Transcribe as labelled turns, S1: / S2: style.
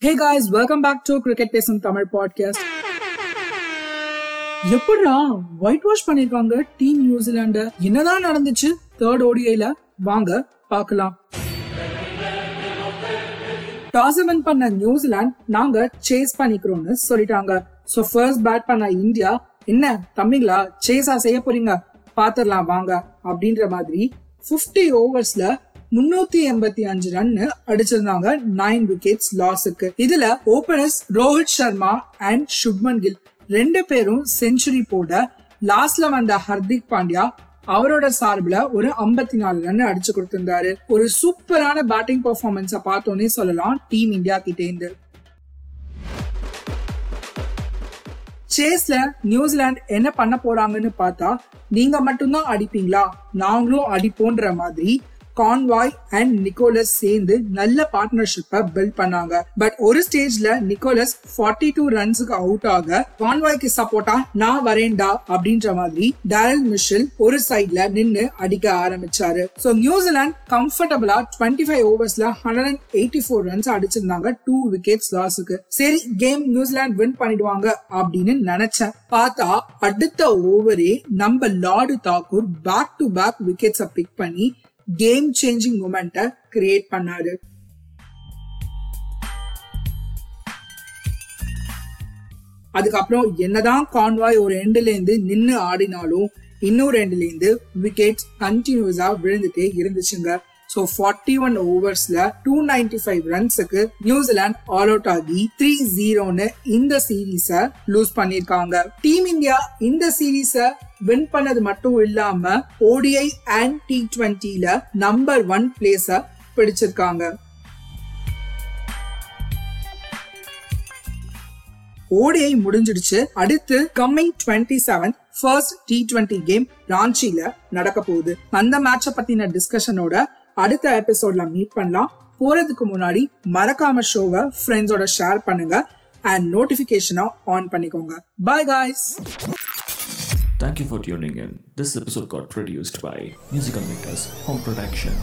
S1: Hey guys welcome back to cricket பேசும் Tamil podcast எப்படிடா white wash பண்ணிருக்காங்க டீம் நியூசிலாண்ட என்னதான் நடந்துச்சு? தேர்ட் ஓடிஐல வாங்க பார்க்கலாம். டாஸ் வின் பண்ண நியூசிலாந்து நாங்க சேஸ் பண்ணிக்கிறோம்னு சொல்லிட்டாங்க. சோ ஃபர்ஸ்ட் பேட் பண்ண இந்தியா என்ன தம்பிங்களா சேஸா செய்ய போறீங்க? பாத்திரலாம் வாங்க. அப்படின்ற மாதிரி 50 ஓவர்ஸ்ல முன்னூத்தி எண்பத்தி அஞ்சு ரன் அடிச்சிருந்தாங்க நைன் விக்கெட்ஸ் லாஸுக்கு இதுல ஓபனர்ஸ் ரோஹித் சர்மா அண்ட் சுப்மன் கில் ரெண்டு பேரும் செஞ்சுரி போட லாஸ்ட்ல வந்த ஹர்திக் பாண்டியா அவரோட சார்பில் ஒரு 54 நாலு ரன் அடிச்சு கொடுத்திருந்தாரு. ஒரு சூப்பரான பேட்டிங் பர்ஃபார்மன்ஸை பார்த்தோன்னே சொல்லலாம் டீம் இந்தியா கிட்டேந்து சேஸ்ல நியூசிலாந்து என்ன பண்ண போறாங்கன்னு பார்த்தா நீங்க மட்டும்தான் அடிப்பீங்களா? நாங்களும் அடிப்போன்ற மாதிரி கான்வாய் அண்ட் நிக்கோலஸ் சேர்ந்து நல்ல பார்ட்னர்ஷிப்பை பில்ட் பண்ணாங்க. பட் ஒரு ஸ்டேஜ்ல நிக்கோலஸ் 42 டூ ரன்ஸுக்கு அவுட் ஆக கான்வாய்க்கு சப்போர்ட்டா நான் வரேன்டா அப்படின்ற மாதிரி டேரல் மிஷில் ஒரு சைட்ல நின்னு அடிக்க ஆரம்பிச்சாரு. சோ நியூசிலாந்து கம்ஃபர்டபுளா 25 five ஓவர்ஸ்ல hundred and eighty four runs அடிச்சிருந்தாங்க two wickets லாஸுக்கு சரி கேம் நியூசிலாந்து வின் பண்ணிடுவாங்க அப்படின்னு நினைச்சேன். பார்த்தா அடுத்த ஓவரே நம்ம Lord Thakur back to back விக்கெட்ஸை pick பண்ணி கேம் சேஞ்சிங் மூமெண்ட்டை கிரியேட் பண்ணாரு. அதுக்கப்புறம் என்னதான் கான்வாய் ஒரு எண்டுல நின்று ஆடினாலும் இன்னொரு எண்டுல விக்கெட் விக்கெட்ஸ் கண்டினியூஸா விழுந்துட்டே இருந்துச்சுங்க. ஸோ ஃபார்ட்டி ஒன் ஓவர்ஸ்ல டூ நைன்டி ஃபைவ் ரன்ஸுக்கு நியூசிலாந்து ஆல் அவுட் ஆகி த்ரீ ஜீரோன்னு இந்த சீரீஸை லூஸ் பண்ணியிருக்காங்க. டீம் இந்தியா இந்த சீரீஸை வின் பண்ணது மட்டும் இல்லாம ஓடிஐ அண்ட் டி டுவெண்ட்டில நம்பர் ஒன் பிளேஸ பிடிச்சிருக்காங்க. ஓடிஐ முடிஞ்சிடுச்சு. அடுத்து coming twenty seven first T twenty game ராஞ்சியில் நடக்க போகுது. அந்த மேட்சை பத்தின டிஸ்கஷனோட அடுத்த எபிசோட்ல மீட் பண்ணலாம் போறதுக்கு முன்னாடி மறக்காம ஷோவை ஃப்ரெண்ட்ஸோட ஷேர் பண்ணுங்க அண்ட் நோட்டிபிகேஷனை ஆன் பண்ணிக்கோங்க bye guys
S2: Thank you for tuning in. This episode got produced by Musical Makers Home Production.